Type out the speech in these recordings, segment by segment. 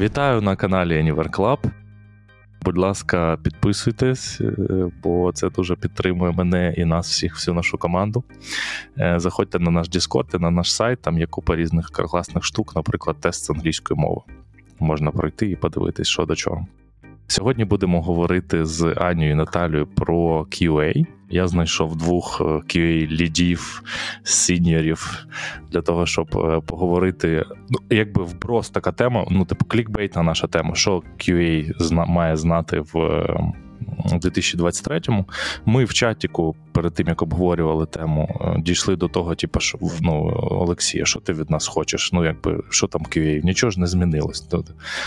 Вітаю на каналі Anywhere Club. Будь ласка, підписуйтесь, е, бо це дуже підтримує мене і нас всіх, всю нашу команду. Е, Заходьте на наш Discord і на наш сайт, там є купа різних класних штук, наприклад, тест з англійської мови. Можна пройти і подивитись, що до чого. Сьогодні будемо говорити з Анією Наталією про QA. Я знайшов двох QA лідів, сіньорів для того, щоб е, поговорити. Ну, якби вброс така тема, ну, типу, клікбейтна наша тема, що QA зна- має знати в. Е, у 2023-му ми в чатіку перед тим як обговорювали тему, е, дійшли до того, типу, що ну, Олексія, що ти від нас хочеш? Ну, якби що там QA? Нічого ж не змінилось.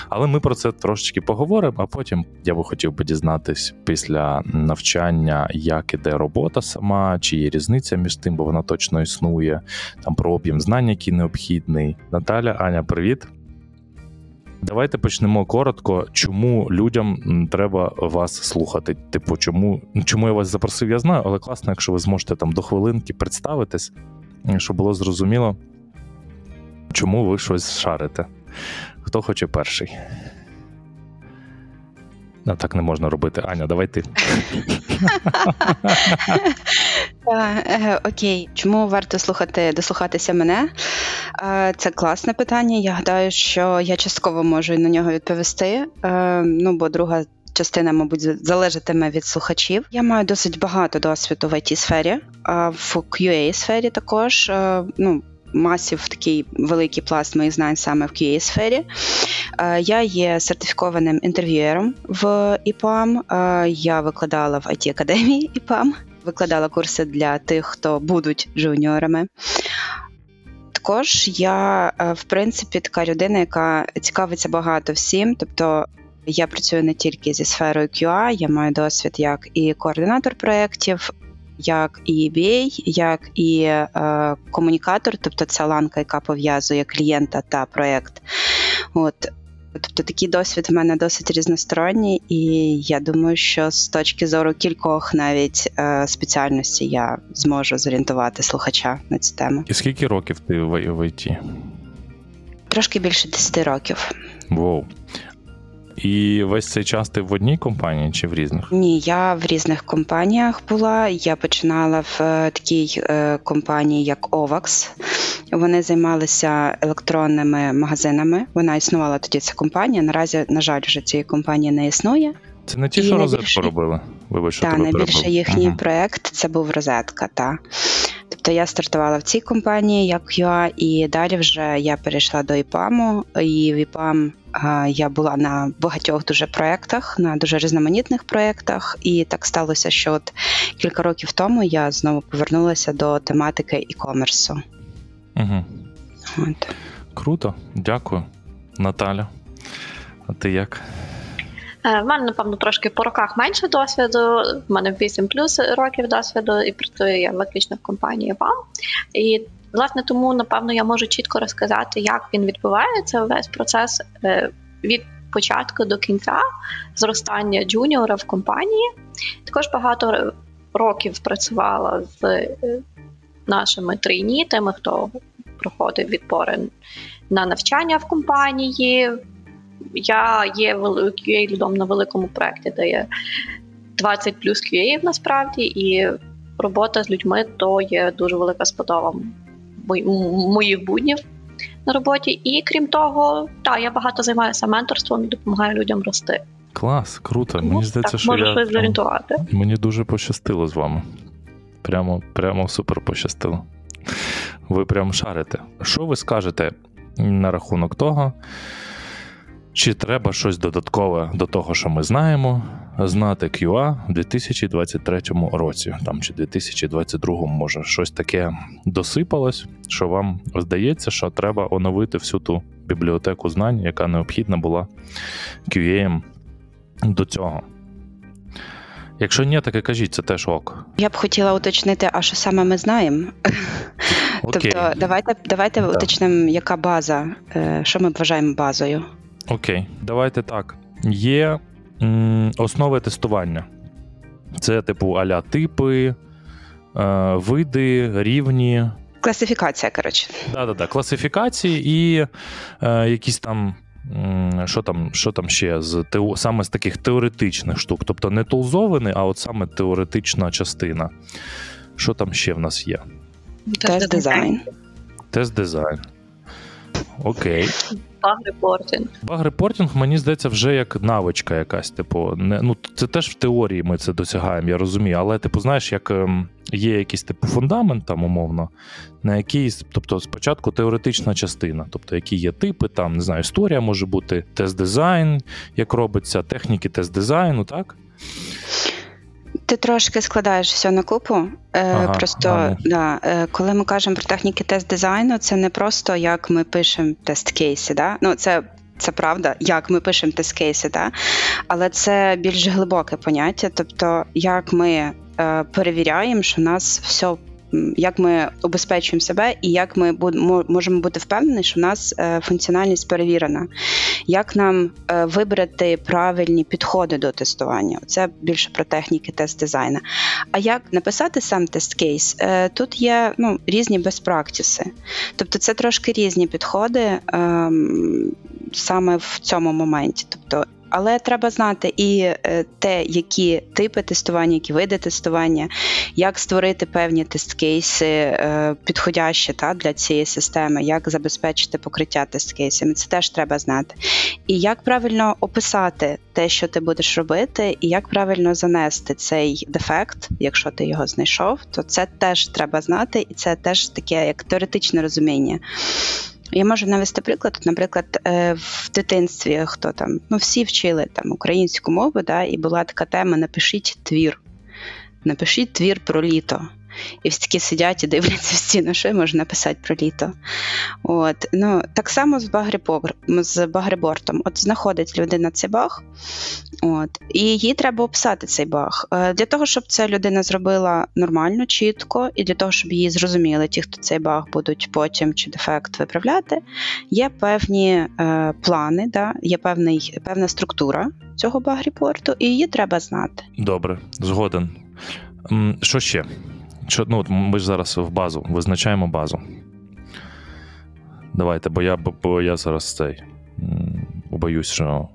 Але ми про це трошечки поговоримо. А потім я би хотів би дізнатись після навчання, як іде робота сама, чи є різниця між тим, бо вона точно існує. Там про об'єм знань, який необхідний. Наталя, Аня, привіт. Давайте почнемо коротко. Чому людям треба вас слухати? Типу, чому чому я вас запросив? Я знаю, але класно, якщо ви зможете там до хвилинки представитись, щоб було зрозуміло, чому ви щось шарите. Хто хоче перший? Ну, так не можна робити. Аня, давай ти. Е, Окей, чому варто слухати дослухатися мене? Е, Це класне питання. Я гадаю, що я частково можу на нього відповісти. Е, Ну, бо друга частина, мабуть, залежатиме від слухачів. Я маю досить багато досвіду в it сфері, а в QA сфері також. Ну, масів такий великий пласт моїх знань саме в QA сфері. Е, Я є сертифікованим інтерв'юером в ІПАМ. Е, Я викладала в it академії ІПАМ викладала курси для тих, хто будуть джуніорами. Також я, е, в принципі, така людина, яка цікавиться багато всім. Тобто я працюю не тільки зі сферою QA, я маю досвід як і координатор проєктів, як і BA, як і е, комунікатор, тобто ця ланка, яка пов'язує клієнта та проєкт. От. Тобто такий досвід в мене досить різносторонній, і я думаю, що з точки зору кількох навіть е, спеціальностей я зможу зорієнтувати слухача на цю тему. І скільки років ти в, в ІТ? Трошки більше 10 років. Воу. І весь цей час ти в одній компанії чи в різних? Ні, я в різних компаніях була. Я починала в е, такій е, компанії, як OVAX. Вони займалися електронними магазинами. Вона існувала тоді ця компанія. Наразі, на жаль, вже цієї компанії не існує. Це не ті, що розетку робили? Вибач, що Та найбільше їхній Мгм. проект це був розетка. Та тобто я стартувала в цій компанії як QA, і далі вже я перейшла до ІПАМу. І в ІПАМ я була на багатьох дуже проєктах, на дуже різноманітних проєктах. І так сталося, що от кілька років тому я знову повернулася до тематики і-комерсу. Угу. От. Круто, дякую. Наталя. А ти як? Е, В мене, напевно, трошки по роках менше досвіду. В мене 8 плюс років досвіду, і працюю я виключно в компанії ВАМ. І власне тому, напевно, я можу чітко розказати, як він відбувається весь процес е, від початку до кінця зростання джуніора в компанії. Також багато років працювала з е, нашими трейні, тими, хто проходив відбори на навчання в компанії. Я є QA лідом на великому проєкті, де є 20 плюс QA насправді, і робота з людьми то є дуже велика м- моїх буднів на роботі. І крім того, так, я багато займаюся менторством і допомагаю людям рости. Клас, круто. Тому Мені здається, так, що можу я зорієнтувати. мені дуже пощастило з вами. Прямо, прямо супер пощастило. Ви прям шарите. Що ви скажете на рахунок того? Чи треба щось додаткове до того, що ми знаємо, знати QA в 2023 році, там чи 2022, може, щось таке досипалось, що вам здається, що треба оновити всю ту бібліотеку знань, яка необхідна була QA до цього. Якщо ні, так і кажіть, це теж ок. Я б хотіла уточнити, а що саме ми знаємо? Окей, Тобто, давайте, давайте Да. уточнимо, яка база, е, що ми вважаємо базою. Окей, давайте так. Є м, основи тестування. Це, типу, аля типи, е, види, рівні, Класифікація, коротше. да-да-да, класифікації і е, якісь там Що там, що там ще з саме з таких теоретичних штук? Тобто не тулзований, а от саме теоретична частина. Що там ще в нас є? Тест дизайн. Тест дизайн. Окей. Баг-репортинг. Баг-репортинг, мені здається, вже як навичка якась. Типу, не, ну, це теж в теорії ми це досягаємо, я розумію. Але, типу, знаєш, як ем, є якийсь типу фундамент там, умовно, на який, тобто, спочатку теоретична частина, тобто, які є типи, там, не знаю, історія може бути, тест-дизайн, як робиться, техніки тест-дизайну, так? Ти трошки складаєш все на купу. Е, Ага, просто ага. да, е, коли ми кажемо про техніки тест дизайну, це не просто як ми пишемо тест кейси. Да? Ну, це, це правда, як ми пишемо тест кейси, да? але це більш глибоке поняття. Тобто, як ми е, перевіряємо, що у нас все. Як ми обезпечуємо себе, і як ми можемо бути впевнені, що у нас е, функціональність перевірена, як нам е, вибрати правильні підходи до тестування? Це більше про техніки тест дизайну. А як написати сам тест кейс? Е, Тут є ну, різні безпрактиси. Тобто це трошки різні підходи ем, саме в цьому моменті. Тобто, але треба знати і е, те, які типи тестування, які види тестування, як створити певні тест-кейси е, підходящі та, для цієї системи, як забезпечити покриття тест-кейсами. Це теж треба знати. І як правильно описати те, що ти будеш робити, і як правильно занести цей дефект, якщо ти його знайшов, то це теж треба знати, і це теж таке як теоретичне розуміння. Я можу навести приклад. Наприклад, е, в дитинстві хто там, ну всі вчили там українську мову, да, і була така тема: напишіть твір. Напишіть твір про літо. І всі такі сидять і дивляться в стіну, що я можу написати про літо. От. Ну, так само з, багрипогр... з багрибортом. От знаходить людина цей баг, от, і їй треба описати цей баг. Е, Для того, щоб ця людина зробила нормально, чітко, і для того, щоб її зрозуміли, ті, хто цей баг будуть потім чи дефект виправляти, є певні е, плани, да? є певний, певна структура цього баг-репорту, і її треба знати. Добре, згоден. Що ще? Що, ну, от ми ж зараз в базу, визначаємо базу. Давайте, бо я, бо- я зараз цей. Боюсь, що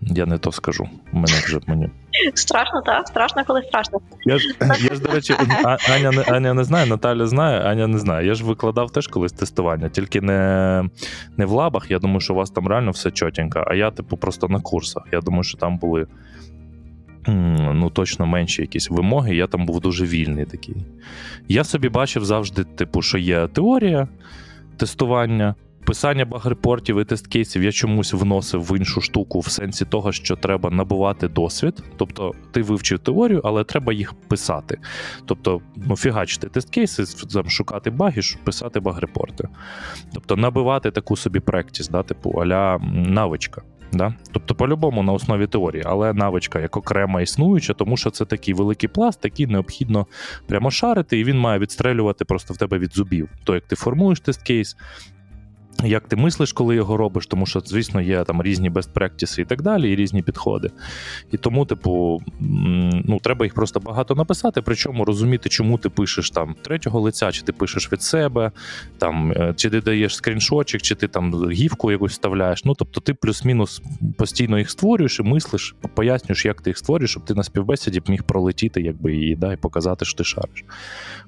я не то скажу. Мене вже мені. Страшно, так? Страшно, коли страшно. Я ж, я ж до речі, Аня, не- Аня не знає, Наталя знає, Аня не знає. Я ж викладав теж колись тестування, тільки не, не в лабах. Я думаю, що у вас там реально все чотенько, а я, типу, просто на курсах. Я думаю, що там були ну, точно менші якісь вимоги. Я там був дуже вільний такий. Я собі бачив завжди, типу, що є теорія тестування. Писання баг-репортів і тест-кейсів я чомусь вносив в іншу штуку в сенсі того, що треба набувати досвід. Тобто ти вивчив теорію, але треба їх писати. Тобто, ну, фігачити тест-кейси, там, шукати баги, писати баг-репорти. Тобто набивати таку собі практис, да, типу аля навичка. Да? Тобто, по-любому на основі теорії, але навичка як окрема існуюча, тому що це такий великий пласт, який необхідно прямо шарити, і він має відстрелювати просто в тебе від зубів. То, як ти формуєш тест-кейс, як ти мислиш, коли його робиш, тому що, звісно, є там різні best practices і так далі, і різні підходи. І тому, типу, ну, треба їх просто багато написати, причому розуміти, чому ти пишеш там третього лиця, чи ти пишеш від себе, там, е, чи ти даєш скріншотчик, чи ти там гівку якусь вставляєш. Ну, тобто, ти плюс-мінус постійно їх створюєш і мислиш, пояснюєш, як ти їх створюєш, щоб ти на співбесіді міг пролетіти, якби і, да, і показати, що ти шариш.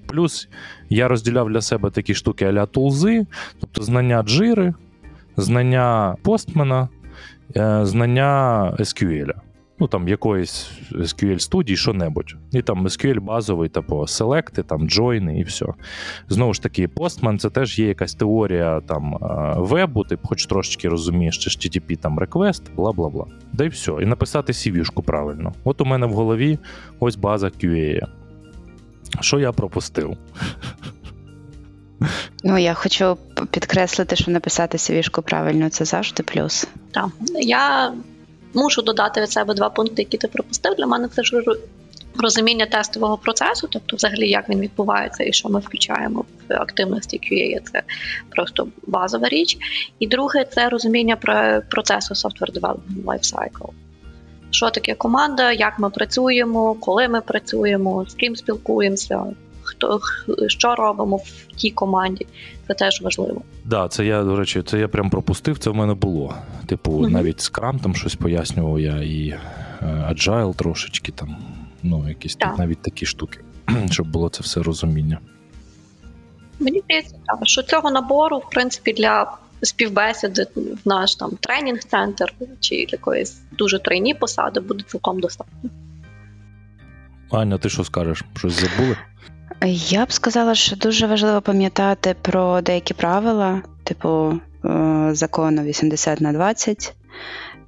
Плюс я розділяв для себе такі штуки а-ля тулзи, тобто знання джири, знання постмена, е, знання SQL. Ну, там якоїсь SQL студії, що-небудь. І там SQL базовий, типу, селекти, там джойни і все. Знову ж таки, Postman це теж є якась теорія там е, вебу, ти хоч трошечки розумієш, чи HTTP там request, бла бла бла. Да й все. І написати CV-шку правильно. От у мене в голові ось база QA. Що я пропустив? Ну, я хочу підкреслити, що написати CV-шку правильно це завжди плюс. Так. Я мушу додати від себе два пункти, які ти пропустив. Для мене це ж розуміння тестового процесу, тобто, взагалі, як він відбувається і що ми включаємо в активності QA. Це просто базова річ. І друге, це розуміння про процесу Software Development Lifecycle. Що таке команда, як ми працюємо, коли ми працюємо, з ким спілкуємося, хто що робимо в тій команді. Це теж важливо. Да, це я, до речі, це я прям пропустив, це в мене було. Типу, Мгм. навіть Scrum там щось пояснював я, і е, Agile трошечки там, ну, якісь Так. навіть такі штуки, щоб було це все розуміння. Мені здається, що цього набору, в принципі, для співбесіди в наш там тренінг-центр чи якоїсь дуже тройні посади буде цілком достатньо. Аня, ти що скажеш? Щось забули? Я б сказала, що дуже важливо пам'ятати про деякі правила, типу е, закону 80 на 20,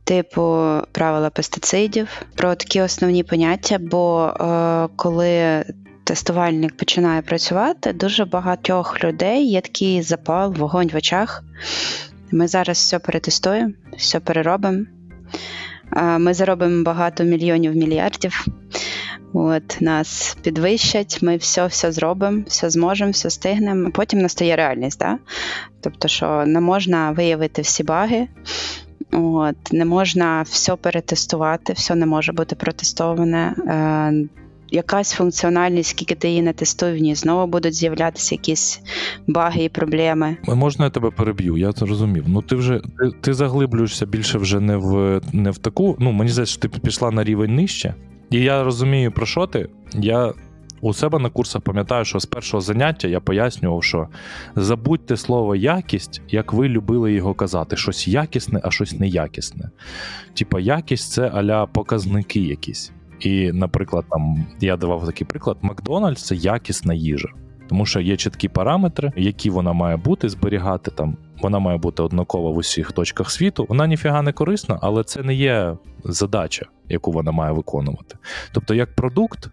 типу правила пестицидів, про такі основні поняття. Бо е, коли тестувальник починає працювати, дуже багатьох людей є такий запал, вогонь в очах. Ми зараз все перетестуємо, все переробимо. Е, Ми заробимо багато мільйонів мільярдів. От нас підвищать, ми все все зробимо, все зможемо, все стигнемо. Потім настає реальність, да? тобто, що не можна виявити всі баги, от, не можна все перетестувати, все не може бути протестоване. Е, якась функціональність, скільки ти її не тестуй, в ній знову будуть з'являтися якісь баги і проблеми. Можна я тебе переб'ю? Я зрозумів. Ну ти вже ти, ти заглиблюєшся більше вже не в не в таку. Ну мені здається, що ти пішла на рівень нижче. І я розумію, про що ти. Я у себе на курсах пам'ятаю, що з першого заняття я пояснював, що забудьте слово якість, як ви любили його казати. Щось якісне, а щось неякісне. Типа, якість це аля показники якісь. І, наприклад, там я давав такий приклад: Макдональдс це якісна їжа. Тому що є чіткі параметри, які вона має бути, зберігати там. Вона має бути однакова в усіх точках світу. Вона ніфіга не корисна, але це не є задача, яку вона має виконувати. Тобто, як продукт,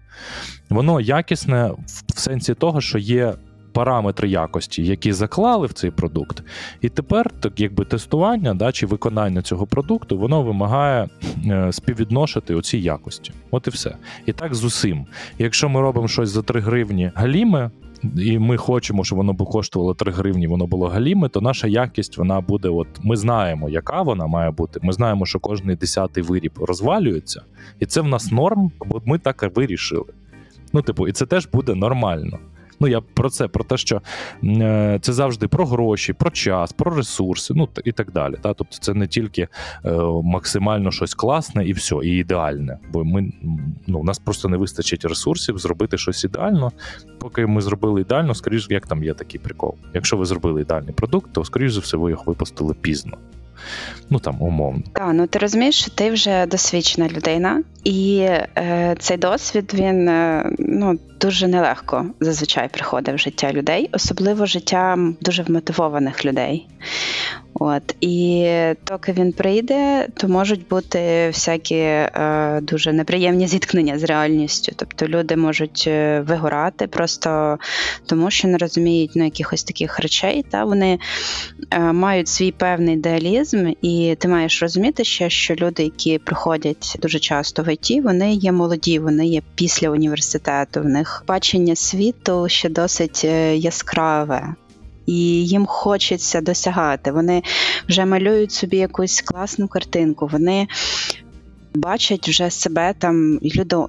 воно якісне в- сенсі того, що є параметри якості, які заклали в цей продукт. І тепер, так якби тестування да, чи виконання цього продукту, воно вимагає е, співвідношити оці якості. От і все. І так з усім. Якщо ми робимо щось за 3 гривні галіме, і ми хочемо, щоб воно б коштувало 3 гривні, воно було галіме, то наша якість вона буде. От ми знаємо, яка вона має бути. Ми знаємо, що кожний десятий виріб розвалюється, і це в нас норм, бо ми так вирішили. Ну, типу, і це теж буде нормально. Ну, я про це, про те, що е, це завжди про гроші, про час, про ресурси, ну і так далі. Та? Тобто це не тільки е, максимально щось класне і все, і ідеальне. Бо ми ну, у нас просто не вистачить ресурсів зробити щось ідеально. Поки ми зробили ідеально, скоріш, як там є такий прикол. Якщо ви зробили ідеальний продукт, то скоріш за все ви його випустили пізно. Ну там умовно. Так, ну ти розумієш, ти вже досвідчена людина, і е, цей досвід він е, ну дуже нелегко зазвичай приходить в життя людей, особливо життя дуже вмотивованих людей. От і доки він прийде, то можуть бути всякі е, дуже неприємні зіткнення з реальністю. Тобто люди можуть е, вигорати просто тому, що не розуміють ну, якихось таких речей. Та вони е, мають свій певний ідеалізм, і ти маєш розуміти ще, що люди, які приходять дуже часто в ІТ, вони є молоді, вони є після університету. В них бачення світу ще досить е, яскраве. І їм хочеться досягати. Вони вже малюють собі якусь класну картинку. Вони бачать вже себе там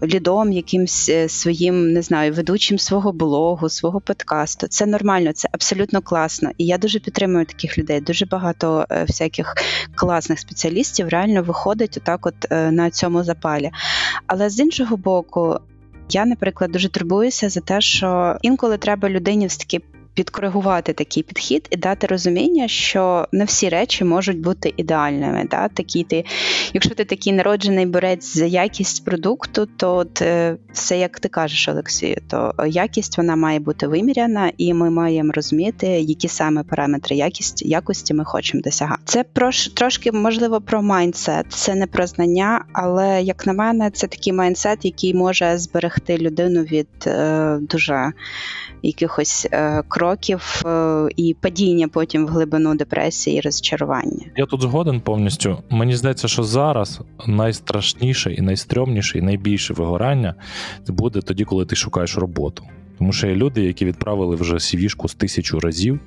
лідом, якимсь е, своїм, не знаю, ведучим свого блогу, свого подкасту. Це нормально, це абсолютно класно. І я дуже підтримую таких людей. Дуже багато е, всяких класних спеціалістів реально виходить отак, от на цьому запалі. Але з іншого боку, я, наприклад, дуже турбуюся за те, що інколи треба людині все таки підкоригувати такий підхід і дати розуміння, що не всі речі можуть бути ідеальними. Да? Такі ти, якщо ти такий народжений борець за якість продукту, то от, е, все як ти кажеш, Олексію, то якість вона має бути виміряна, і ми маємо розуміти, які саме параметри якості, якості ми хочемо досягати. Це про трошки можливо про майндсет, це не про знання, але як на мене, це такий майндсет, який може зберегти людину від е, дуже якихось е, кроків е, і падіння потім в глибину депресії і розчарування. Я тут згоден повністю. Мені здається, що зараз найстрашніше і найстрьомніше, і найбільше вигорання буде тоді, коли ти шукаєш роботу. Тому що є люди, які відправили вже CV-шку з тисячу разів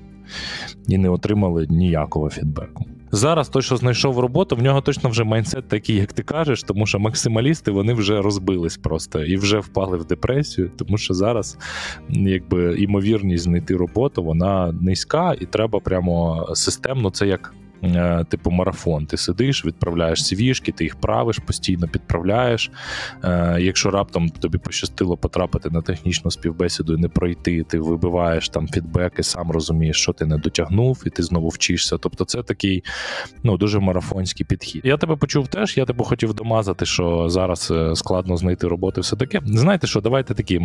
і не отримали ніякого фідбеку. Зараз той, що знайшов роботу, в нього точно вже майнсет такий, як ти кажеш, тому що максималісти вони вже розбились просто і вже впали в депресію, тому що зараз якби імовірність знайти роботу вона низька, і треба прямо системно це як. Е, Типу марафон, ти сидиш, відправляєш свіжки, ти їх правиш, постійно підправляєш. Е, Якщо раптом тобі пощастило потрапити на технічну співбесіду і не пройти, ти вибиваєш там фідбек і сам розумієш, що ти не дотягнув, і ти знову вчишся. Тобто, це такий ну дуже марафонський підхід. Я тебе почув теж. Я тебе хотів домазати, що зараз е, складно знайти роботу. Все таке. Знаєте що, давайте такі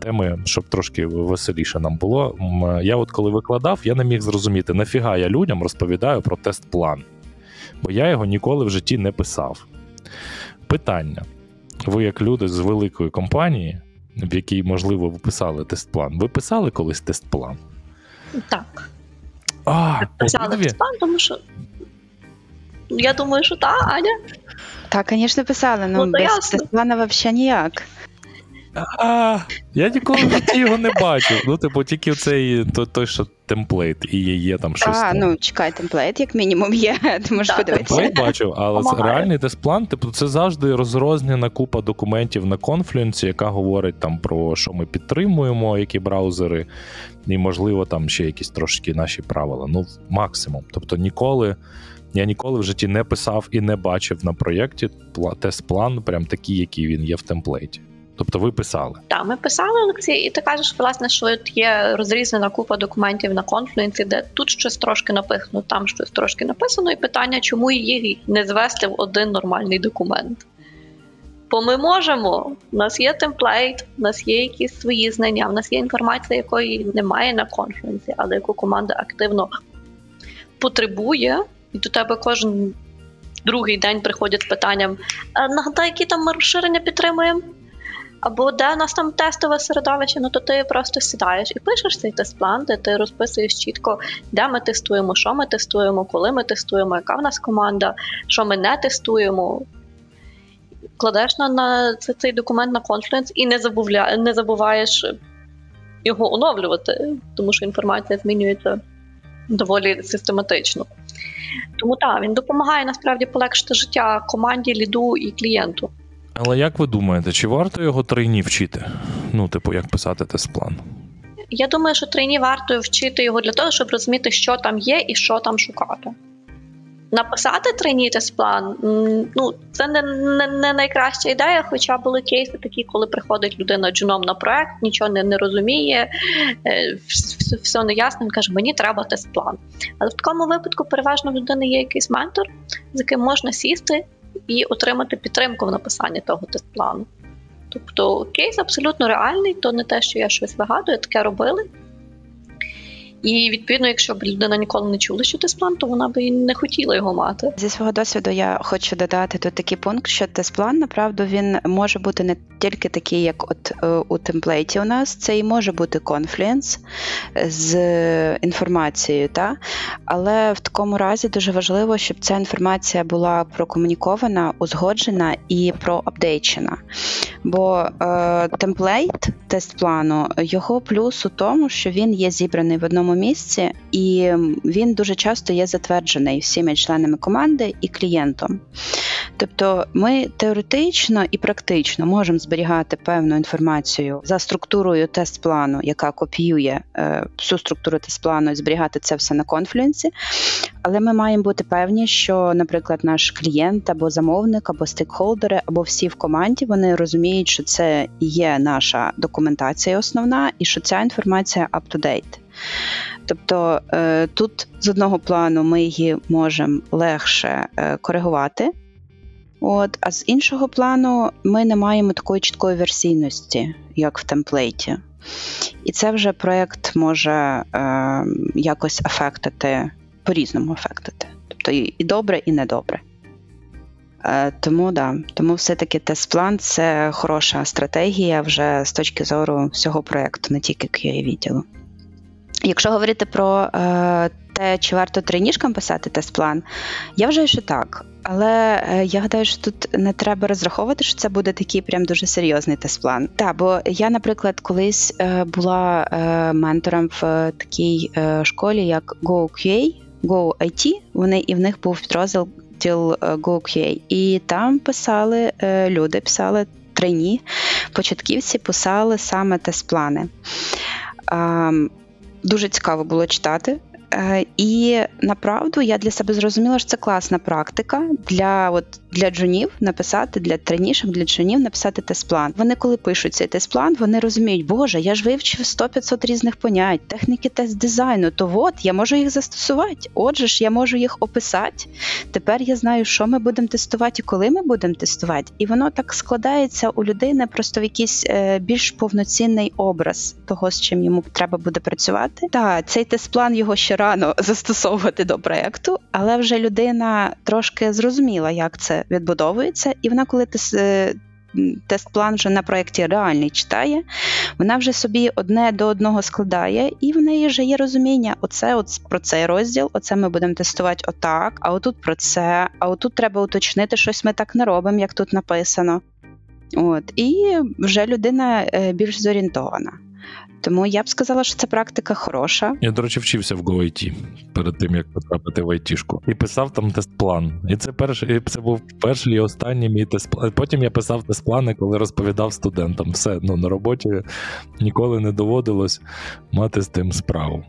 теми, щоб трошки веселіше нам було. Я, от коли викладав, я не міг зрозуміти, нафіга я людям розповідаю про тест-план, бо я його ніколи в житті не писав. Питання: ви, як люди з великої компанії, в якій, можливо, ви писали тест-план, ви писали колись тест-план? Так, А, писали обидві? тест-план, тому що я думаю, що так, Аня. Так, звісно, писали, Ну, ну без тест-плана взагалі ніяк. А, я ніколи в житті його не бачив. Ну, типу, тільки цей той, той що темплейт, і є, є там щось. А, там. ну чекай, темплейт, як мінімум, є. Ти можеш подивитися. Темплейт бачив, але це Помагає. реальний тест-план, типу, це завжди розрознена купа документів на конфлюенсі, яка говорить там про що ми підтримуємо, які браузери, і, можливо, там ще якісь трошки наші правила. Ну, максимум. Тобто ніколи. Я ніколи в житті не писав і не бачив на проєкті тест-план, прям такий, який він є в темплейті. Тобто ви писали. Так, ми писали лекції, і ти кажеш, власне, що от є розрізнена купа документів на конфлюенсі, де тут щось трошки написано, там щось трошки написано, і питання, чому її не звести в один нормальний документ. Бо ми можемо. У нас є темплейт, у нас є якісь свої знання, у нас є інформація, якої немає на конфлюенсі, але яку команда активно потребує, і до тебе кожен другий день приходять з питанням: нагадай, які там ми розширення підтримуємо? Або де у нас там тестове середовище, ну то ти просто сідаєш і пишеш цей тест-план, де ти розписуєш чітко, де ми тестуємо, що ми тестуємо, коли ми тестуємо, яка в нас команда, що ми не тестуємо. Кладеш на, на цей документ на Confluence і не, забувля, не забуваєш його оновлювати, тому що інформація змінюється доволі систематично. Тому так, він допомагає насправді полегшити життя команді, ліду і клієнту. Але як ви думаєте, чи варто його тройні вчити? Ну, типу, як писати тест-план? Я думаю, що трейні варто вчити його для того, щоб розуміти, що там є і що там шукати. Написати трейні тест-план, ну, це не, не, не найкраща ідея, хоча були кейси такі, коли приходить людина джуном на проект, нічого не, не розуміє, е, все, все неясно, він каже, мені треба тест-план. Але в такому випадку переважно в людини є якийсь ментор, з яким можна сісти і отримати підтримку в написанні того тест-плану. Тобто кейс абсолютно реальний, то не те, що я щось вигадую, таке робили. І відповідно, якщо б людина ніколи не чула, що тест-план, то вона би і не хотіла його мати. Зі свого досвіду я хочу додати тут такий пункт, що тест-план, направду, він може бути не тільки такий, як от е, у темплейті у нас, це і може бути конфлюенс з інформацією, та? але в такому разі дуже важливо, щоб ця інформація була прокомунікована, узгоджена і проапдейчена. Бо е, темплейт тест-плану, його плюс у тому, що він є зібраний в одному місці, і він дуже часто є затверджений всіми членами команди і клієнтом. Тобто ми теоретично і практично можемо зберігати певну інформацію за структурою тест-плану, яка копіює е, всю структуру тест-плану і зберігати це все на конфлюенсі. Але ми маємо бути певні, що, наприклад, наш клієнт або замовник, або стейкхолдери, або всі в команді вони розуміють, що це є наша документація основна, і що ця інформація up-to-date. Тобто е, тут з одного плану ми її можемо легше е, коригувати. От, а з іншого плану ми не маємо такої чіткої версійності, як в темплейті. І це вже проєкт може е, якось афектити, по-різному афектити. Тобто і добре, і недобре. Е, тому да, тому все-таки тест-план це хороша стратегія вже з точки зору всього проєкту, не тільки QA відділу. Якщо говорити про е, те, чи варто тренішкам писати тест-план, я вважаю, що так. Але е, я гадаю, що тут не треба розраховувати, що це буде такий прям дуже серйозний тест-план. Так, бо я, наприклад, колись е, була е, ментором в такій школі, як GoQA. Go IT, вони і в них був підрозділ GoQA. І там писали люди, писали трейні, початківці писали саме тест-плани. Дуже цікаво було читати. Е, І направду я для себе зрозуміла, що це класна практика для от для джунів написати для тренішок, для джунів написати тест-план. Вони, коли пишуть цей тест-план, вони розуміють, боже, я ж вивчив 100-500 різних понять, техніки тест дизайну. То от я можу їх застосувати. Отже ж, я можу їх описати. Тепер я знаю, що ми будемо тестувати і коли ми будемо тестувати. І воно так складається у людини просто в якийсь е, більш повноцінний образ того, з чим йому треба буде працювати. Та цей тест-план його ще рано застосовувати до проекту, але вже людина трошки зрозуміла, як це відбудовується, і вона, коли тест, тест-план вже на проєкті реальний читає, вона вже собі одне до одного складає, і в неї вже є розуміння: оце от про цей розділ, оце ми будемо тестувати отак, а отут про це, а отут треба уточнити, щось ми так не робимо, як тут написано. От, І вже людина е, більш зорієнтована. Тому я б сказала, що ця практика хороша. Я, до речі, вчився в GoIT перед тим, як потрапити в айтішку. І писав там тест-план. І це перший, це був перший і останній мій тест-план. Потім я писав тест-плани, коли розповідав студентам. Все, ну на роботі ніколи не доводилось мати з тим справу.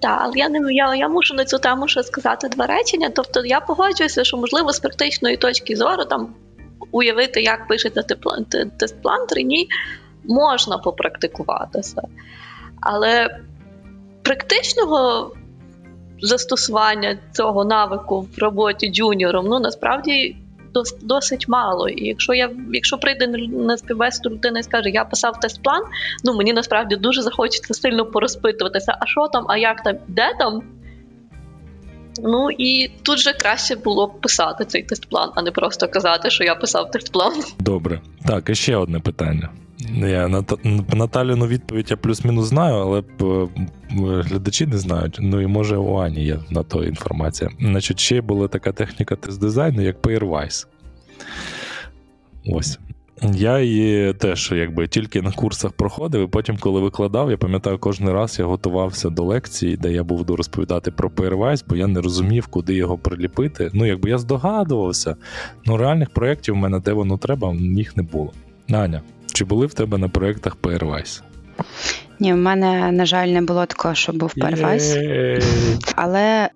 Так, але я не я, я мушу на цю тему ще сказати два речення. Тобто я погоджуюся, що можливо з практичної точки зору там уявити, як пишеться тест-план, ні, можна попрактикуватися. Але практичного застосування цього навику в роботі джуніором ну насправді досить мало. І якщо я, якщо прийде на співбесіду людина і скаже, я писав тест-план, ну мені насправді дуже захочеться сильно порозпитуватися, а що там, а як там, де там. Ну і тут же краще було б писати цей тест-план, а не просто казати, що я писав тест-план. Добре. Так, і ще одне питання. Я Наталіну відповідь я плюс-мінус знаю, але е, глядачі не знають. Ну і може у Ані є на то інформація. Значить, ще була така техніка тест-дизайну, як Pairwise. Ось. Я її теж якби тільки на курсах проходив, і потім, коли викладав, я пам'ятаю, кожен раз я готувався до лекції, де я буду розповідати про Pairwise, бо я не розумів, куди його приліпити. Ну, якби я здогадувався, ну реальних проєктів в мене, де воно треба, їх не було. Аня, чи були в тебе на проєктах Pairwise? Ні, в мене, на жаль, не було такого, що був Pairwise. Але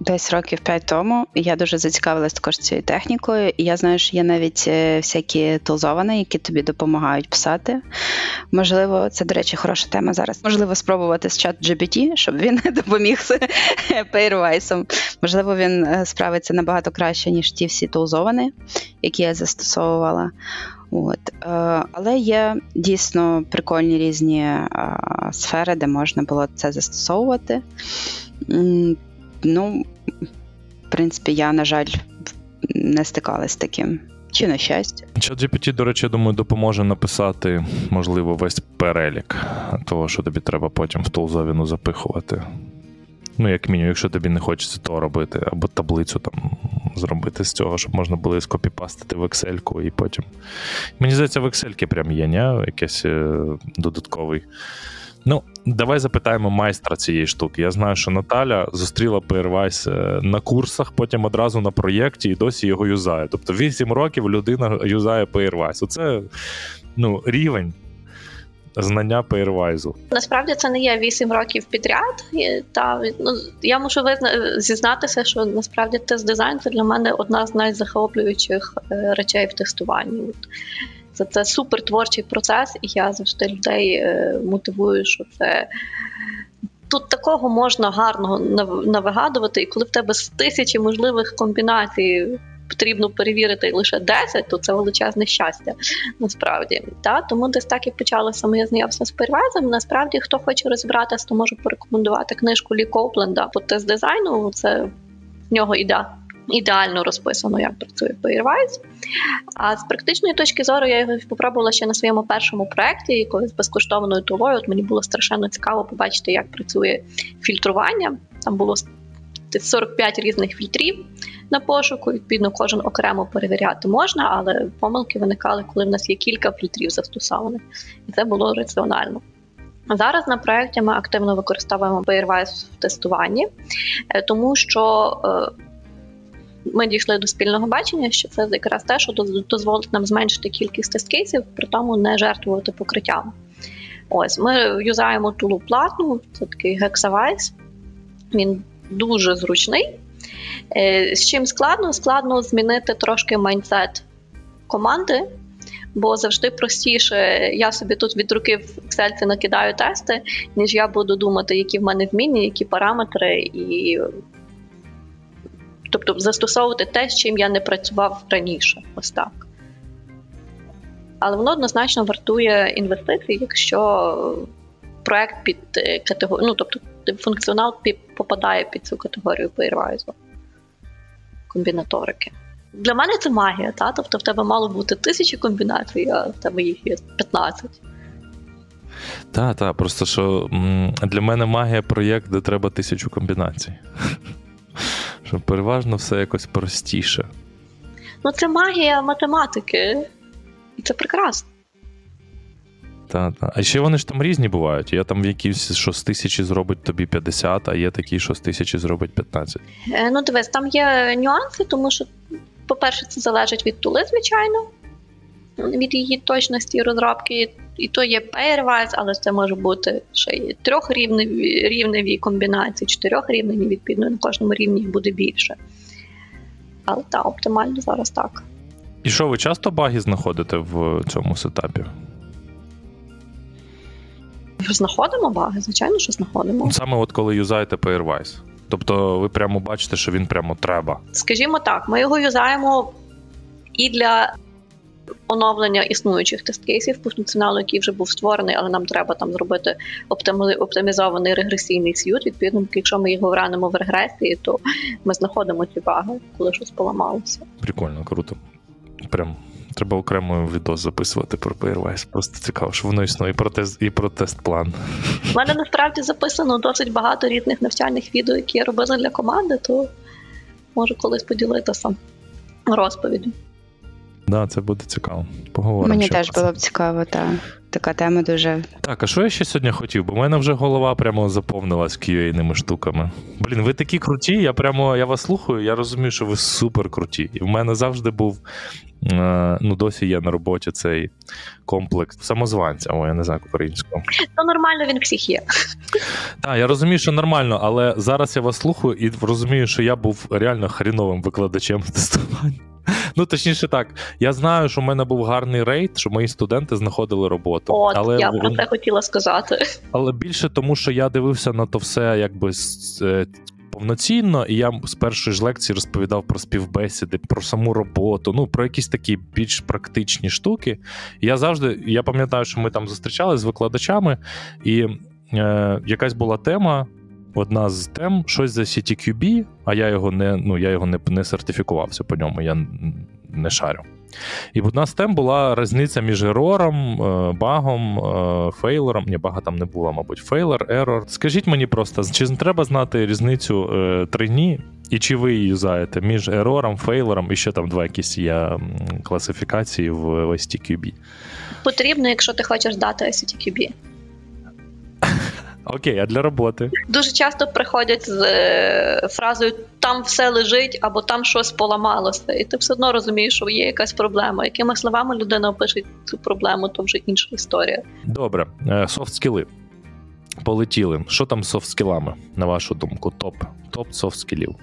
десь років п'ять тому я дуже зацікавилась також цією технікою, і я знаю, що є навіть е, всякі тулзовані, які тобі допомагають писати. Можливо, це, до речі, хороша тема зараз. Можливо, спробувати з чат GPT, щоб він допоміг з Pairwise. Можливо, він е, справиться набагато краще, ніж ті всі тулзовані, які я застосовувала. От. Е, але є дійсно прикольні різні е, сфери, де можна було це застосовувати. Ну, в принципі, я, на жаль, не стикалась з таким. Чи на щастя. ChatGPT, до речі, я думаю, допоможе написати, можливо, весь перелік того, що тобі треба потім в тулзовіну запихувати. Ну, як мінімум, якщо тобі не хочеться того робити, або таблицю там зробити з цього, щоб можна було скопіпастити в Excel і потім. Мені здається, в Excel прям є, ня? якийсь е, додатковий. Ну, давай запитаємо майстра цієї штуки. Я знаю, що Наталя зустріла Pairwise е, на курсах, потім одразу на проєкті і досі його юзає. Тобто 8 років людина юзає Pairwise. Оце ну, рівень знання Pairwise. Насправді це не є 8 років підряд. Та ну я мушу визна... зізнатися, що насправді тест дизайн це для мене одна з найзахоплюючих е, речей в тестуванні. Це це супер творчий процес, і я завжди людей е, мотивую, що це. Тут такого можна гарного навигадувати, і коли в тебе з тисячі можливих комбінацій потрібно перевірити лише 10, то це величезне щастя. Насправді Та? тому десь так і почалося моє знайомство з перевезом. Насправді, хто хоче розібратися, то можу порекомендувати книжку Лі Копленда по тест дизайну. Це в нього іде. Ідеально розписано, як працює Pairwise. А з практичної точки зору я його спробувала ще на своєму першому проєкті, з безкоштовною тулою. От мені було страшенно цікаво побачити, як працює фільтрування. Там було 45 різних фільтрів на пошуку. Відповідно, кожен окремо перевіряти можна, але помилки виникали, коли в нас є кілька фільтрів застосованих, і це було раціонально. Зараз на проєкті ми активно використовуємо Pairwise в тестуванні, е, тому що е, ми дійшли до спільного бачення, що це якраз те, що дозволить нам зменшити кількість тест-кейсів, при тому не жертвувати покриттям. Ось ми юзаємо тулу платну, це такий Hexawise. Він дуже зручний. Е, З чим складно? Складно змінити трошки майндсет команди, бо завжди простіше. Я собі тут від руки в Excel накидаю тести, ніж я буду думати, які в мене вміння, які параметри, і тобто застосовувати те, з чим я не працював раніше. Ось так. Але воно однозначно вартує інвестицій, якщо проект під категорію, ну тобто функціонал попадає під цю категорію Pairwise комбінаторики. Для мене це магія, та? тобто в тебе мало бути тисячі комбінацій, а в тебе їх є 15. Так, так, просто що для мене магія проєкт, де треба тисячу комбінацій. Що переважно все якось простіше. Ну, це магія математики, і це прекрасно. Та, та. А ще вони ж там різні бувають. Є там якісь, що з тисячі зробить тобі 50, а є такі, що з тисячі зробить 15. Е, Ну, дивись, там є нюанси, тому що, по-перше, це залежить від тули, звичайно, від її точності розробки. І то є pairwise, але це може бути ще й трьохрівневі рівневі комбінації, чотирьохрівневі, відповідно, на кожному рівні їх буде більше. Але так, оптимально зараз так. І що, ви часто баги знаходите в цьому сетапі? Знаходимо баги, звичайно, що знаходимо. Саме от коли юзаєте Pairwise. Тобто ви прямо бачите, що він прямо треба. Скажімо так, ми його юзаємо і для оновлення існуючих тест-кейсів по функціоналу, який вже був створений, але нам треба там зробити оптимізований регресійний сьют. Відповідно, якщо ми його ранимо в регресії, то ми знаходимо ці баги, коли щось поламалося. Прикольно, круто. Прям треба окремо відос записувати про Pairwise. Просто цікаво, що воно існує і про тест, і про тест-план. У мене насправді записано досить багато різних навчальних відео, які я робила для команди, то можу колись поділитися розповіддю. Да, це буде цікаво. Поговоримо. Мені теж було б цікаво, та така тема дуже. Так, а що я ще сьогодні хотів? Бо в мене вже голова прямо заповнилась QA-ними штуками. Блін, ви такі круті, я прямо я вас слухаю, я розумію, що ви супер круті. І в мене завжди був. Е, Ну, досі є на роботі цей комплекс самозванця, о, я не знаю як українською. То нормально він всіх є. Так, я розумію, що нормально, але зараз я вас слухаю і розумію, що я був реально хріновим викладачем тестування. Ну, точніше так, я знаю, що в мене був гарний рейд, що мої студенти знаходили роботу. От але, я про це хотіла сказати. але більше тому, що я дивився на то все якби з- е, повноцінно, і я з першої ж лекції розповідав про співбесіди, про саму роботу, ну про якісь такі більш практичні штуки. Я завжди, я пам'ятаю, що ми там зустрічалися з викладачами, і е, якась була тема. Одна з тем щось за CTQB, а я його не ну я його не, не сертифікувався по ньому, я не шарю. І одна з тем була різниця між ерором, е, багом, е, фейлером. Ні, бага там не було, мабуть, фейлер, ерор. Скажіть мені просто, чи треба знати різницю трині тройні, і чи ви її юзаєте між ерором, фейлером і ще там два якісь є класифікації в STQB? Потрібно, якщо ти хочеш дати SCTQB. Окей, а для роботи. Дуже часто приходять з е, фразою там все лежить або там щось поламалося, і ти все одно розумієш, що є якась проблема. Якими словами людина опише цю проблему, то вже інша історія. Добре, софт скіли. Полетіли. Що там з софт скілами, на вашу думку? Топ. Топ софт скілів.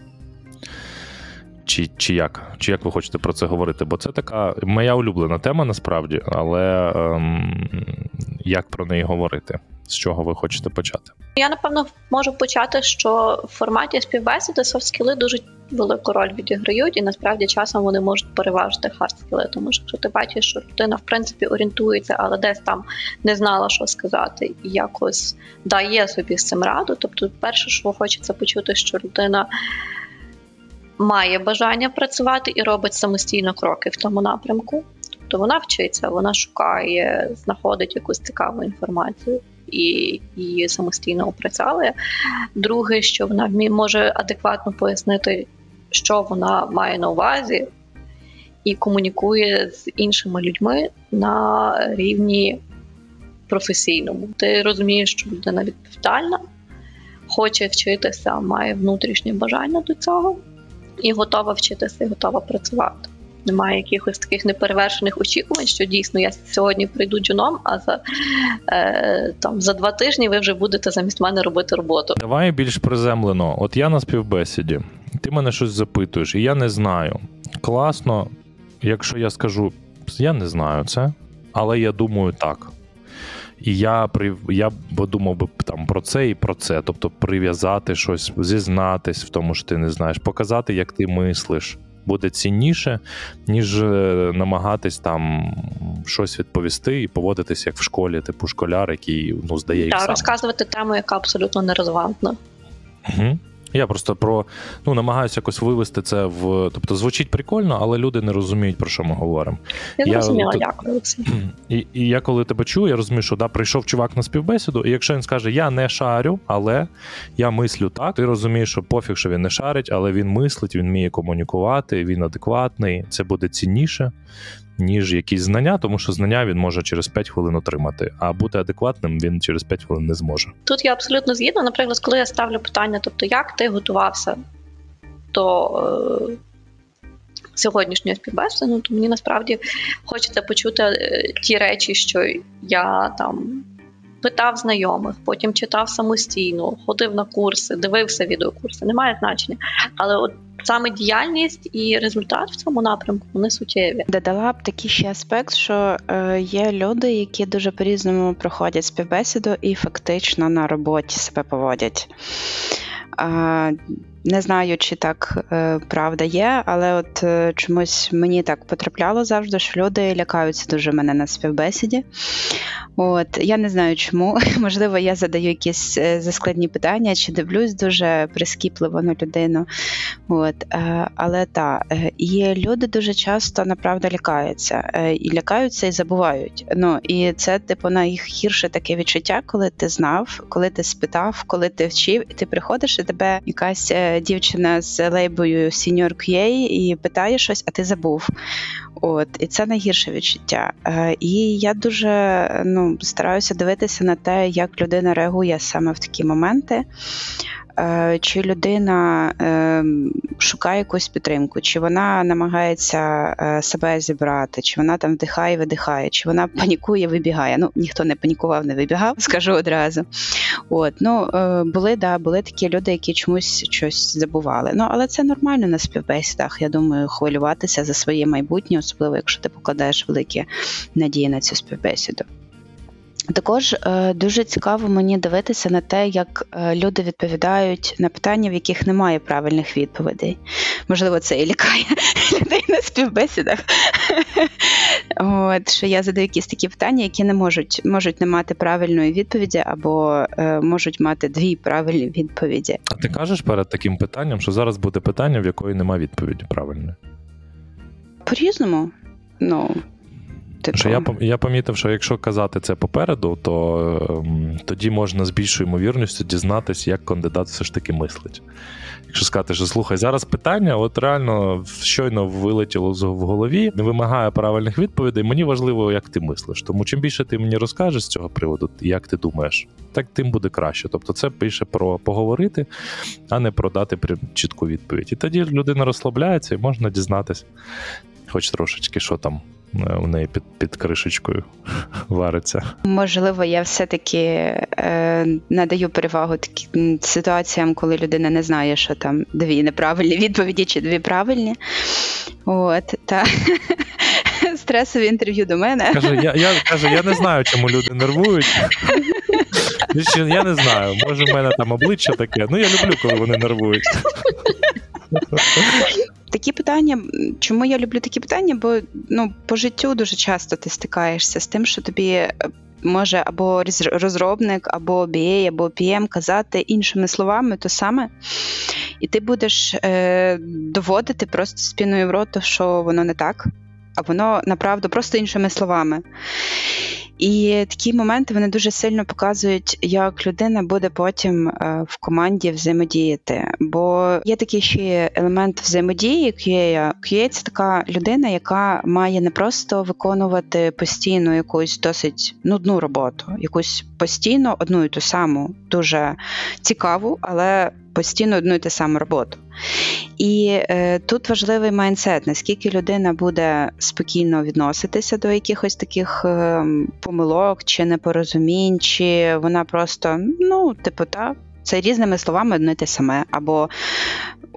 Чи, чи як? Чи як ви хочете про це говорити? Бо це така моя улюблена тема насправді, але ем, як про неї говорити? З чого ви хочете почати? Я напевно можу почати, що в форматі співбесіди софт-скіли дуже велику роль відіграють, і насправді часом вони можуть переважити хард-скіли. Тому що якщо ти бачиш, що людина в принципі орієнтується, але десь там не знала, що сказати, і якось дає собі з цим раду. Тобто, перше, що хочеться почути, що людина. Має бажання працювати і робить самостійно кроки в тому напрямку. Тобто вона вчиться, вона шукає, знаходить якусь цікаву інформацію і її самостійно опрацьовує. Друге, що вона може адекватно пояснити, що вона має на увазі, і комунікує з іншими людьми на рівні професійному. Ти розумієш, що людина відповідальна, хоче вчитися, має внутрішнє бажання до цього і готова вчитися, і готова працювати. Немає якихось таких неперевершених очікувань, що дійсно я сьогодні прийду джуном, а за, е, там, за два тижні ви вже будете замість мене робити роботу. Давай більш приземлено. От я на співбесіді, ти мене щось запитуєш, і я не знаю. Класно, якщо я скажу, я не знаю це, але я думаю так. І я я думав би там про це і про це. Тобто прив'язати щось, зізнатись в тому, що ти не знаєш, показати, як ти мислиш. Буде цінніше, ніж е, намагатись там щось відповісти і поводитись як в школі, типу школяр, який ну здає їх сам. розказувати тему, яка абсолютно нерелевантна. Угу. Я просто про ну намагаюся якось вивести це в. Тобто звучить прикольно, але люди не розуміють, про що ми говоримо. Я Я зрозуміла, тут- дякую. І, і я коли тебе чую, я розумію, що да, прийшов чувак на співбесіду, і якщо він скаже, я не шарю, але я мислю так, ти розумієш, що пофіг, що він не шарить, але він мислить, він вміє комунікувати, він адекватний. Це буде цінніше, ніж якісь знання, тому що знання він може через 5 хвилин отримати, а бути адекватним він через 5 хвилин не зможе. Тут я абсолютно згідна. Наприклад, коли я ставлю питання, тобто як ти готувався до е, сьогоднішньої співбесіди, ну то мені насправді хочеться почути е, ті речі, що я там питав знайомих, потім читав самостійно, ходив на курси, дивився відеокурси, немає значення. Але от саме діяльність і результат в цьому напрямку вони суттєві. Додала б такий ще аспект, що е, є люди, які дуже по-різному проходять співбесіду і фактично на роботі себе поводять. Не знаю, чи так е, правда є, але от е, чомусь мені так потрапляло завжди, що люди лякаються дуже мене на співбесіді. От я не знаю чому. Можливо, я задаю якісь е, заскладні питання, чи дивлюсь дуже прискіпливо на людину. От, е, але та е, і люди дуже часто направду лякаються, е, і лякаються і забувають. Ну і це типу найгірше таке відчуття, коли ти знав, коли ти спитав, коли ти вчив, і ти приходиш, і тебе якась дівчина з лейбою Senior QA і питає щось, а ти забув. От, і це найгірше відчуття. Е, і я дуже ну, стараюся дивитися на те, як людина реагує саме в такі моменти. Е, Чи людина е, шукає якусь підтримку, чи вона намагається е, себе зібрати, чи вона там вдихає, видихає, чи вона панікує, вибігає. Ну ніхто не панікував, не вибігав, скажу одразу. От ну були да, були такі люди, які чомусь щось забували. Ну але це нормально на співбесідах. Я думаю, хвилюватися за своє майбутнє, особливо якщо ти покладаєш великі надії на цю співбесіду. Також е, дуже цікаво мені дивитися на те, як е, люди відповідають на питання, в яких немає правильних відповідей. Можливо, це і лякає людей на співбесідах. От, що я задаю якісь такі питання, які не можуть, можуть не мати правильної відповіді, або е, можуть мати дві правильні відповіді. А ти кажеш перед таким питанням, що зараз буде питання, в якої немає відповіді правильної? По-різному. Ну, типу, Що я я помітив, що якщо казати це попереду, то ем, тоді можна з більшою ймовірністю дізнатися, як кандидат все ж таки мислить. Якщо сказати, що слухай, зараз питання, от реально щойно вилетіло в голові, не вимагає правильних відповідей. Мені важливо, як ти мислиш. Тому чим більше ти мені розкажеш з цього приводу, як ти думаєш, так тим буде краще. Тобто, це більше про поговорити, а не про дати прям чітку відповідь. І тоді людина розслабляється і можна дізнатися, хоч трошечки, що там у неї під, під кришечкою вариться. Можливо, я все-таки е, надаю перевагу таким ситуаціям, коли людина не знає, що там дві неправильні відповіді чи дві правильні. От, та стресові інтерв'ю до мене. Каже, я, я, каже, я не знаю, чому люди нервують. Я не знаю, може, в мене там обличчя таке. Ну, я люблю, коли вони нервують. Такі питання, чому я люблю такі питання? Бо ну, по життю дуже часто ти стикаєшся з тим, що тобі е, може або розробник, або BA, або PM казати іншими словами то саме. І ти будеш е, доводити просто спіною в роту, що воно не так, а воно направду просто іншими словами. І такі моменти вони дуже сильно показують, як людина буде потім е, в команді взаємодіяти. Бо є такий ще елемент взаємодії QA. QA – це така людина, яка має не просто виконувати постійно якусь досить нудну роботу, якусь постійно одну і ту саму, дуже цікаву, але постійно одну і ту саму роботу. І е, тут важливий майндсет, наскільки людина буде спокійно відноситися до якихось таких е, помилок чи непорозумінь, чи вона просто, ну, типу, та, це різними словами одне те саме. Або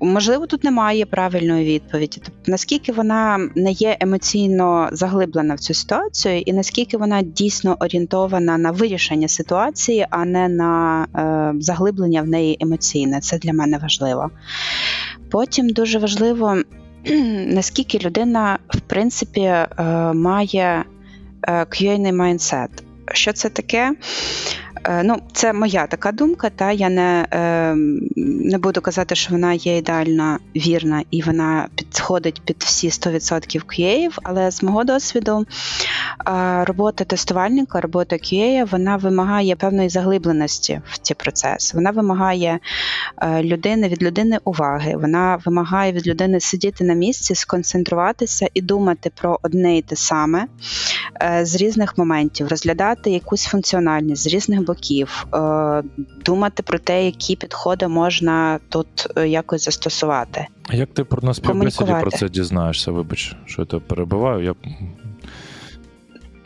можливо тут немає правильної відповіді. Тобто, наскільки вона не є емоційно заглиблена в цю ситуацію, і наскільки вона дійсно орієнтована на вирішення ситуації, а не на е, заглиблення в неї емоційне. Це для мене важливо. Потім дуже важливо, наскільки людина, в принципі, е, має е, QA-ний майндсет. Що це таке? Е, Ну, це моя така думка. Та я не е, не буду казати, що вона є ідеально вірна і вона підходить під всі 100% QA, але з мого досвіду е, робота тестувальника, робота QA, вона вимагає певної заглибленості в ці процеси. Вона вимагає е, людини від людини уваги. Вона вимагає від людини сидіти на місці, сконцентруватися і думати про одне і те саме з різних моментів, розглядати якусь функціональність з різних боків, е, думати про те, які підходи можна тут е, якось застосувати. А як ти про на співбесіді про це дізнаєшся? Вибач, що я тебе перебиваю. Я...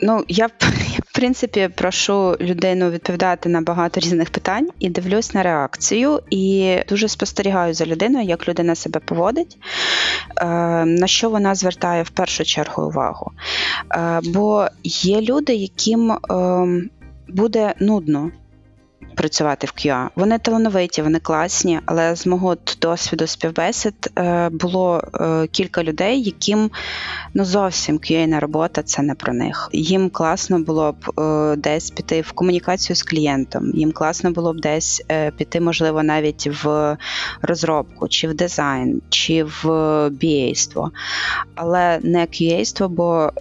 Ну, я, я в принципі прошу людину відповідати на багато різних питань і дивлюсь на реакцію, і дуже спостерігаю за людиною, як людина себе поводить, е, на що вона звертає в першу чергу увагу. Е, бо є люди, яким е, буде нудно. Працювати в QA. Вони талановиті, вони класні, але з мого досвіду співбесід е, було е, кілька людей, яким ну зовсім QA робота це не про них. Їм класно було б е, десь піти в комунікацію з клієнтом. Їм класно було б десь піти, можливо, навіть в розробку, чи в дизайн, чи в BA-ство. але не QA-ство, бо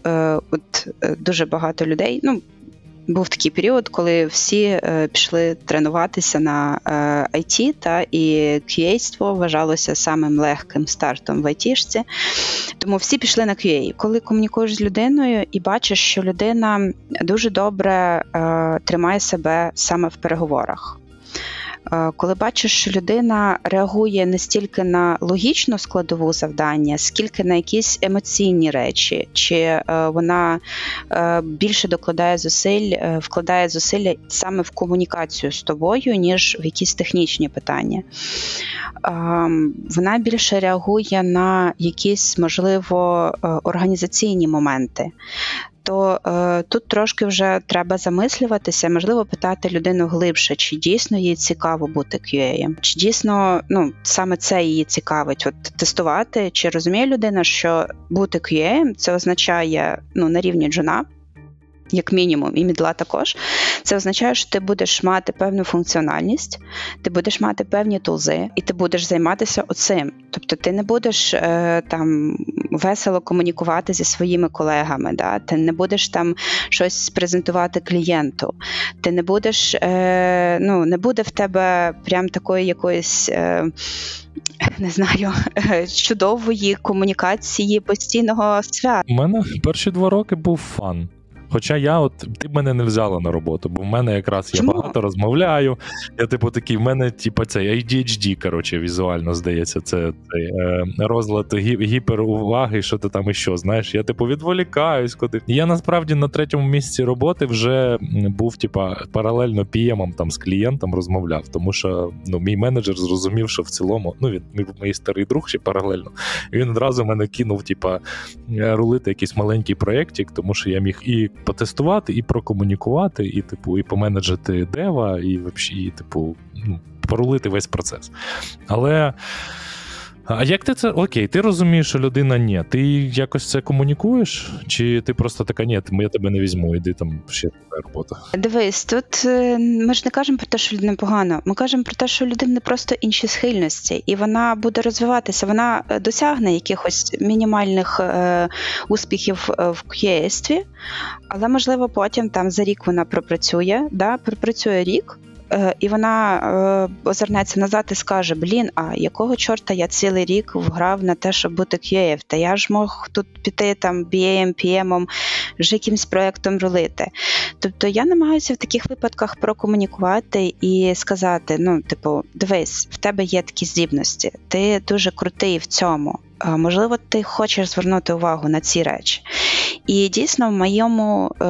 от дуже багато людей. ну, був такий період, коли всі е, пішли тренуватися на е, IT, та і QA-ство вважалося самим легким стартом в IT-шці. Тому всі пішли на QA. Коли комунікуєш з людиною і бачиш, що людина дуже добре е, тримає себе саме в переговорах. Е, Коли бачиш, що людина реагує не стільки на логічну складову завдання, скільки на якісь емоційні речі, чи е, вона е, більше докладає зусиль, вкладає зусилля саме в комунікацію з тобою, ніж в якісь технічні питання. Ем, Вона більше реагує на якісь, можливо, організаційні моменти. То е, тут трошки вже треба замислюватися, можливо, питати людину глибше, чи дійсно їй цікаво бути QA, чи дійсно ну, саме це її цікавить, от тестувати, чи розуміє людина, що бути QA це означає ну, на рівні джуна, як мінімум, і мідла також. Це означає, що ти будеш мати певну функціональність, ти будеш мати певні тулзи, і ти будеш займатися оцим. Тобто ти не будеш е, там весело комунікувати зі своїми колегами, да? ти не будеш там щось презентувати клієнту, ти не будеш, е, ну, не буде в тебе прям такої якоїсь. Е, не знаю, чудової комунікації постійного свята. У мене перші два роки був фан. Хоча я, от ти б мене не взяла на роботу, бо в мене якраз я багато розмовляю. Я, типу, такий, в мене, типу, цей ADHD, коротше, візуально здається, це цей е, розлад гі- гіперуваги, що ти там іще, знаєш. Я, типу, відволікаюсь куди. Я насправді на третьому місці роботи вже був, типа, паралельно піємом там з клієнтом розмовляв, тому що ну, мій менеджер зрозумів, що в цілому, ну він мій, мій старий друг ще паралельно. Він одразу мене кинув, типа, е, рулити якийсь маленький проєктик, тому що я міг і потестувати, і прокомунікувати, і, типу, і поменеджити дева, і, і типу, ну, порулити весь процес. Але А як ти це окей, ти розумієш, що людина ні. Ти якось це комунікуєш? Чи ти просто така, ні, я тебе не візьму, іди там ще робота. Дивись, тут е, ми ж не кажемо про те, що людина погано. Ми кажемо про те, що у людини просто інші схильності, і вона буде розвиватися. Вона е, досягне якихось мінімальних е, успіхів е, в QA-стві, але можливо потім там за рік вона пропрацює, да, пропрацює рік. Е, І вона е, озирнеться назад і скаже: Блін, а якого чорта я цілий рік вграв на те, щоб бути QA? Та я ж мог тут піти там BA, PM, вже якимсь проєктом рулити. Тобто я намагаюся в таких випадках прокомунікувати і сказати: ну, типу, дивись, в тебе є такі здібності, ти дуже крутий в цьому. Можливо, ти хочеш звернути увагу на ці речі. І дійсно, в моєму, е,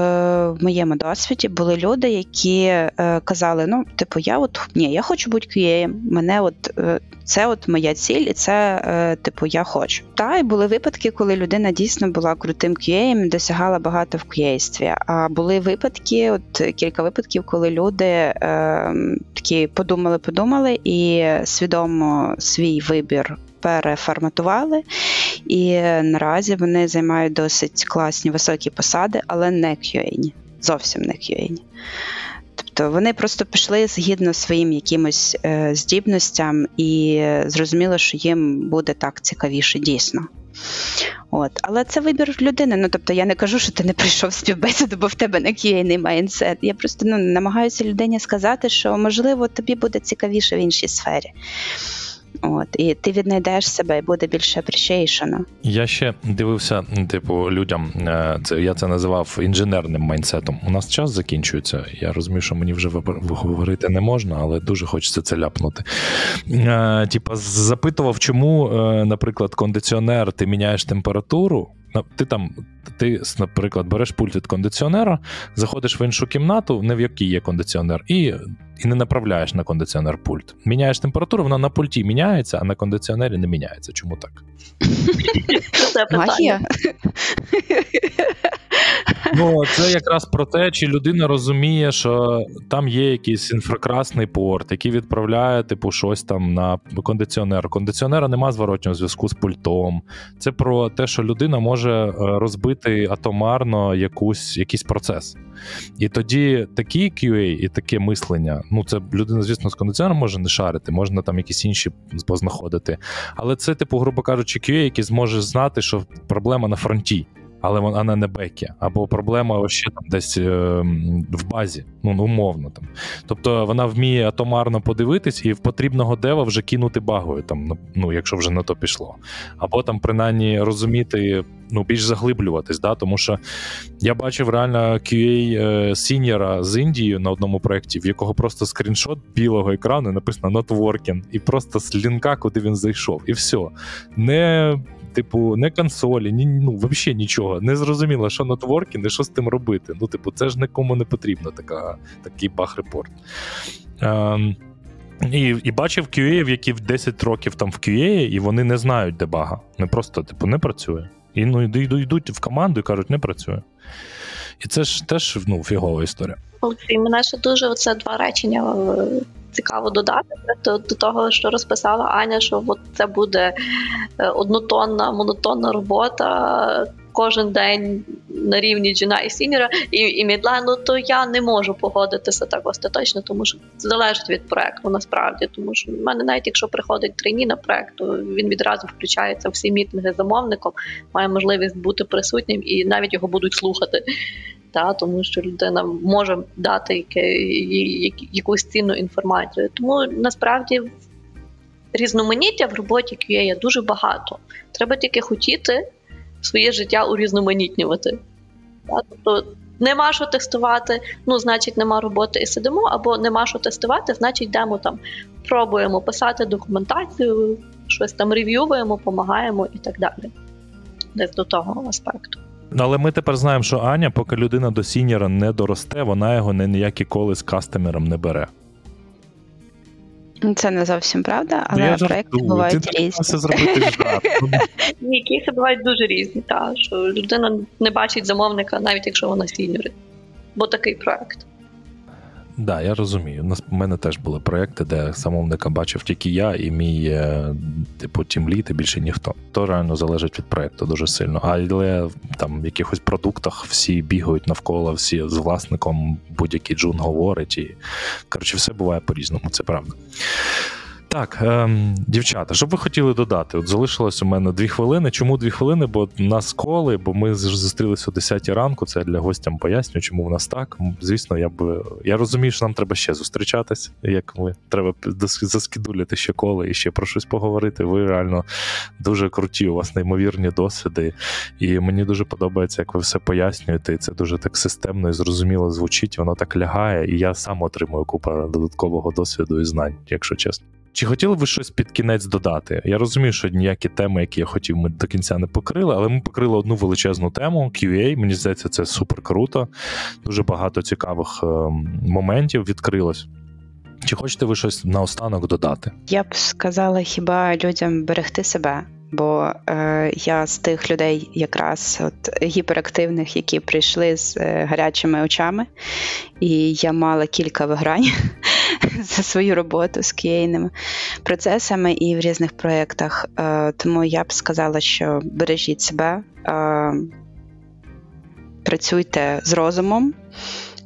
в моєму досвіді були люди, які е, казали: ну, типу, я от ні, я хочу бути QA, мене от е, це от моя ціль, і це, типу, я хочу. Та і були випадки, коли людина дійсно була крутим QA, досягала багато в QA-стві. А були випадки, от кілька випадків, коли люди е, такі подумали, подумали і свідомо свій вибір переформатували. І наразі вони займають досить класні високі посади, але не QA, зовсім не QA. Тобто вони просто пішли згідно своїм якимось е, здібностям і зрозуміло, що їм буде так цікавіше дійсно. От. Але це вибір людини. Ну тобто я не кажу, що ти не прийшов співбесіду, бо в тебе не QA майндсет. Я просто ну, намагаюся людині сказати, що можливо тобі буде цікавіше в іншій сфері. От, і ти віднайдеш себе і буде більше appreciation. Я ще дивився, типу, людям, е, це я це називав інженерним майнсетом. У нас час закінчується. Я розумію, що мені вже говорити не можна, але дуже хочеться це ляпнути. Е, Типа, запитував, чому, е, наприклад, кондиціонер ти міняєш температуру. Ти там, ти, наприклад, береш пульт від кондиціонера, заходиш в іншу кімнату, не в якій є кондиціонер, і і не направляєш на кондиціонер пульт. Міняєш температуру, вона на пульті міняється, а на кондиціонері не міняється. Чому так? Це питання. Ну, це якраз про те, чи людина розуміє, що там є якийсь інфракрасний порт, який відправляє, типу, щось там на кондиціонер. Кондиціонера нема зворотнього зв'язку з пультом. Це про те, що людина може розбити атомарно якусь, якийсь процес. І тоді такі QA і таке мислення, ну це людина, звісно, з кондиціонером може не шарити, можна там якісь інші познаходити. Але це, типу, грубо кажучи, QA, який зможе знати, що проблема на фронті але вона не бекі, або проблема ще там десь е, в базі, ну умовно там. Тобто вона вміє атомарно подивитись і в потрібного дева вже кинути багою, там, ну, якщо вже на то пішло. Або там, принаймні, розуміти, ну, більш заглиблюватись, да? тому що я бачив реально QA е, сіньора з Індії на одному проєкті, в якого просто скріншот білого екрану написано «Not working», і просто з лінка, куди він зайшов, і все. Не типу, не консолі, ні, ну взагалі нічого. Не зрозуміло, що not working і що з тим робити. Ну, типу, це ж нікому не потрібно така, такий баг-репорт. Ем, і і бачив QA, які в 10 років там в QA, і вони не знають де баг. Не просто, типу, не працює. І ну, йдуть в команду і кажуть, не працює. І це ж теж ну, фігова історія. Мене ще дуже оце два речення е, цікаво додати до, до того, що розписала Аня, що от це буде е, однотонна, монотонна робота. Кожен день на рівні джуна і сіньора і і мідла, ну то я не можу погодитися так остаточно, тому що це залежить від проекту насправді. Тому що в мене навіть якщо приходить трейні на проект, то він відразу включається всі мітинги замовником, має можливість бути присутнім і навіть його будуть слухати та тому що людина може дати яке, якусь цінну інформацію. Тому насправді різноманіття в роботі QA дуже багато. Треба тільки хотіти своє життя урізноманітнювати. Та? Тобто нема що тестувати, ну, значить, нема роботи і сидимо, або нема що тестувати, значить, йдемо там, пробуємо писати документацію, щось там рев'юємо, допомагаємо і так далі. Десь до того аспекту. Але ми тепер знаємо, що Аня, поки людина до сіньора не доросте, вона його не ніякі коли з кастомером не бере. Це не зовсім правда, але ну, проекти бувають Ти різні. зробити Ні, кейси бувають дуже різні, так, що людина не бачить замовника, навіть якщо вона сіньори. Бо такий проект. Да, я розумію. У нас у мене теж були проекти, де замовника бачив тільки я і мій, е, типу, тімліт, і більше ніхто. То реально залежить від проекту дуже сильно. Але там в якихось продуктах всі бігають навколо, всі з власником будь-який джун говорить. І коротше, все буває по-різному, це правда. Так, ем, дівчата, що б ви хотіли додати? От залишилось у мене дві хвилини. Чому дві хвилини? Бо нас коли, бо ми зустрілися о 10 ранку. Це для гостям поясню, чому в нас так. Звісно, я б я розумію, що нам треба ще зустрічатись. Як ми треба заскідулити ще коли і ще про щось поговорити. Ви реально дуже круті. У вас неймовірні досвіди. І мені дуже подобається, як ви все пояснюєте. І це дуже так системно і зрозуміло звучить. Воно так лягає, і я сам отримую купу додаткового досвіду і знань, якщо чесно. Чи хотіли ви щось під кінець додати? Я розумію, що ніякі теми, які я хотів, ми до кінця не покрили, але ми покрили одну величезну тему QA. Мені здається, це супер круто. Дуже багато цікавих ем, моментів відкрилось. Чи хочете ви щось наостанок додати? Я б сказала хіба людям берегти себе. Бо е, я з тих людей, якраз от гіперактивних, які прийшли з е, гарячими очами, і я мала кілька вигрань за свою роботу з QA-ними процесами і в різних проєктах. Е, тому я б сказала, що бережіть себе, е, працюйте з розумом.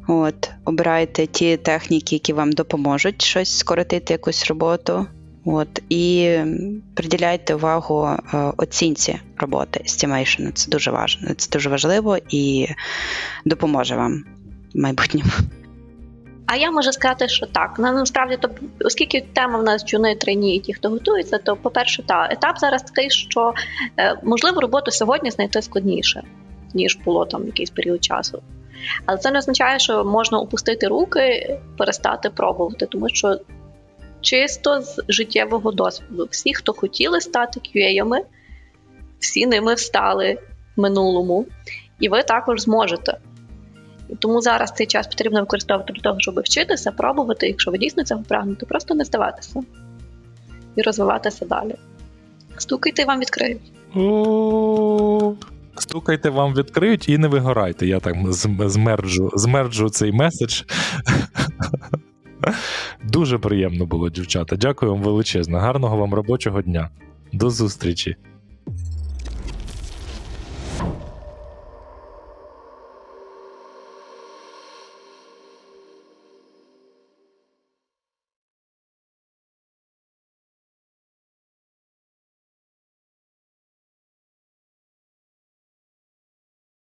От, обирайте ті техніки, які вам допоможуть щось скоротити якусь роботу. От, і приділяйте увагу е, оцінці роботи estimation. Це дуже важливо. Це дуже важливо і допоможе вам в майбутньому. А я можу сказати, що так. Ну, насправді, то оскільки тема в нас джуни, трейні і ті, хто готується, то по-перше, та етап зараз такий, що е, можливо роботу сьогодні знайти складніше, ніж було там якийсь період часу. Але це не означає, що можна опустити руки, перестати пробувати, тому що чисто з життєвого досвіду, всі, хто хотіли стати QA-ями, всі ними стали в минулому, і ви також зможете. Тому зараз цей час потрібно використовувати для того, щоб вчитися, пробувати. Якщо ви дійсно цього прагнете, просто не здаватися і розвиватися далі. Стукайте і вам відкриють. Стукайте, вам відкриють і не вигорайте. Я так змерджу, змерджу цей меседж. Дуже приємно було, дівчата. Дякую вам величезно. Гарного вам робочого дня. До зустрічі.